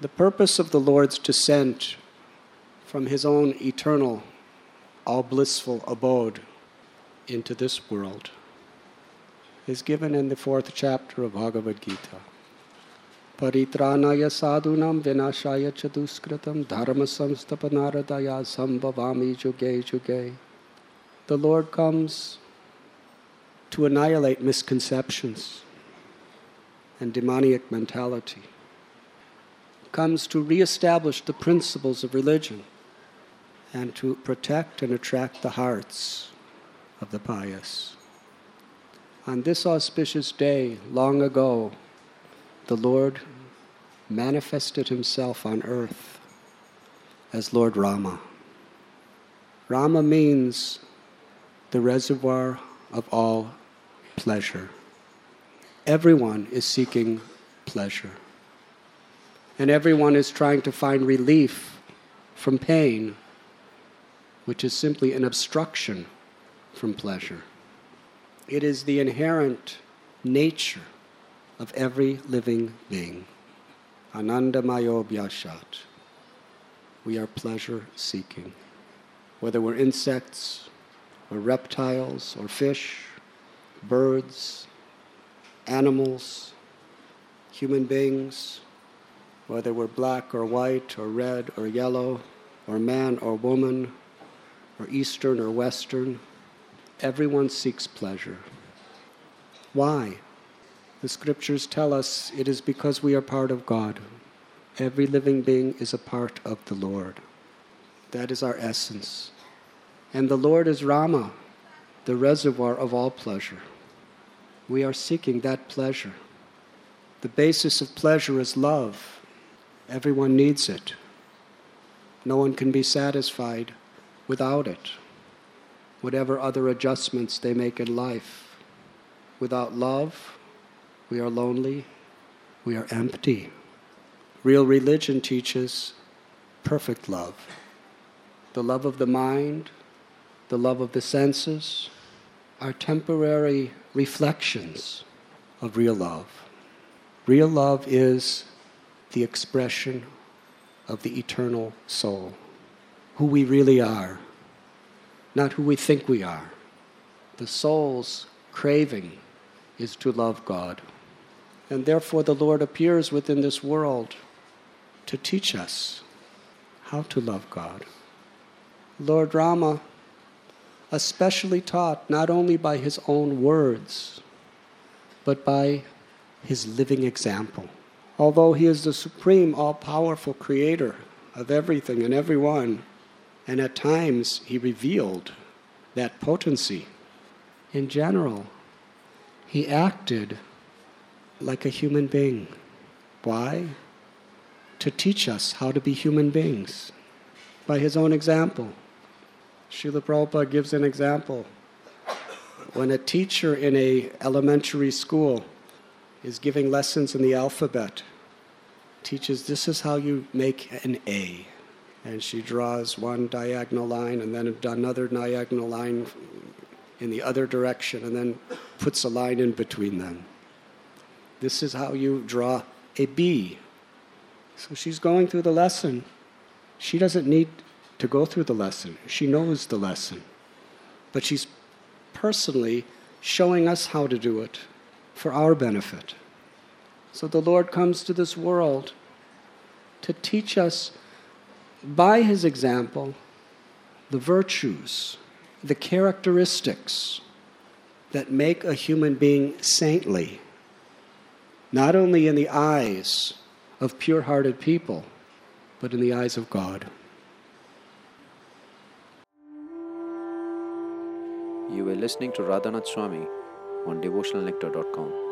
The purpose of the Lord's descent from his own eternal, all blissful abode into this world is given in the fourth chapter of Bhagavad Gita. Paritranaya sadhunam vinashaya chaduskritam dharma samsthapanarthaya sambhavami yuge yuge. The Lord comes to annihilate misconceptions and demoniac mentality, comes to reestablish the principles of religion and to protect and attract the hearts of the pious. On this auspicious day, long ago, the Lord manifested himself on earth as Lord Rama. Rama means the reservoir of all pleasure. Everyone is seeking pleasure. And everyone is trying to find relief from pain, which is simply an obstruction from pleasure. It is the inherent nature of every living being. Anandamayo Bhyashat. We are pleasure seeking. Whether we're insects, or reptiles, or fish, birds, animals, human beings, whether we're black or white, or red or yellow, or man or woman, or Eastern or Western, everyone seeks pleasure. Why? The scriptures tell us it is because we are part of God. Every living being is a part of the Lord. That is our essence. And the Lord is Rama, the reservoir of all pleasure. We are seeking that pleasure. The basis of pleasure is love. Everyone needs it. No one can be satisfied without it, whatever other adjustments they make in life. Without love, we are lonely, we are empty. Real religion teaches perfect love the love of the mind, the love of the senses, are temporary reflections of real love. Real love is the expression of the eternal soul, who we really are, not who we think we are. The soul's craving is to love God. And therefore, the Lord appears within this world to teach us how to love God. Lord Rama especially taught not only by his own words, but by his living example. Although he is the supreme, all powerful creator of everything and everyone, and at times he revealed that potency, in general, he acted like a human being. Why? To teach us how to be human beings by his own example. Srila Prabhupada gives an example. When a teacher in a elementary school is giving lessons in the alphabet, teaches this is how you make an A. And she draws one diagonal line and then another diagonal line in the other direction and then puts a line in between them. This is how you draw a B. So she's going through the lesson. She doesn't need to go through the lesson, she knows the lesson. But she's personally showing us how to do it for our benefit. So the Lord comes to this world to teach us by His example the virtues, the characteristics that make a human being saintly not only in the eyes of pure hearted people, but in the eyes of God. You were listening to Radhanath Swami on devotionalnectar.com.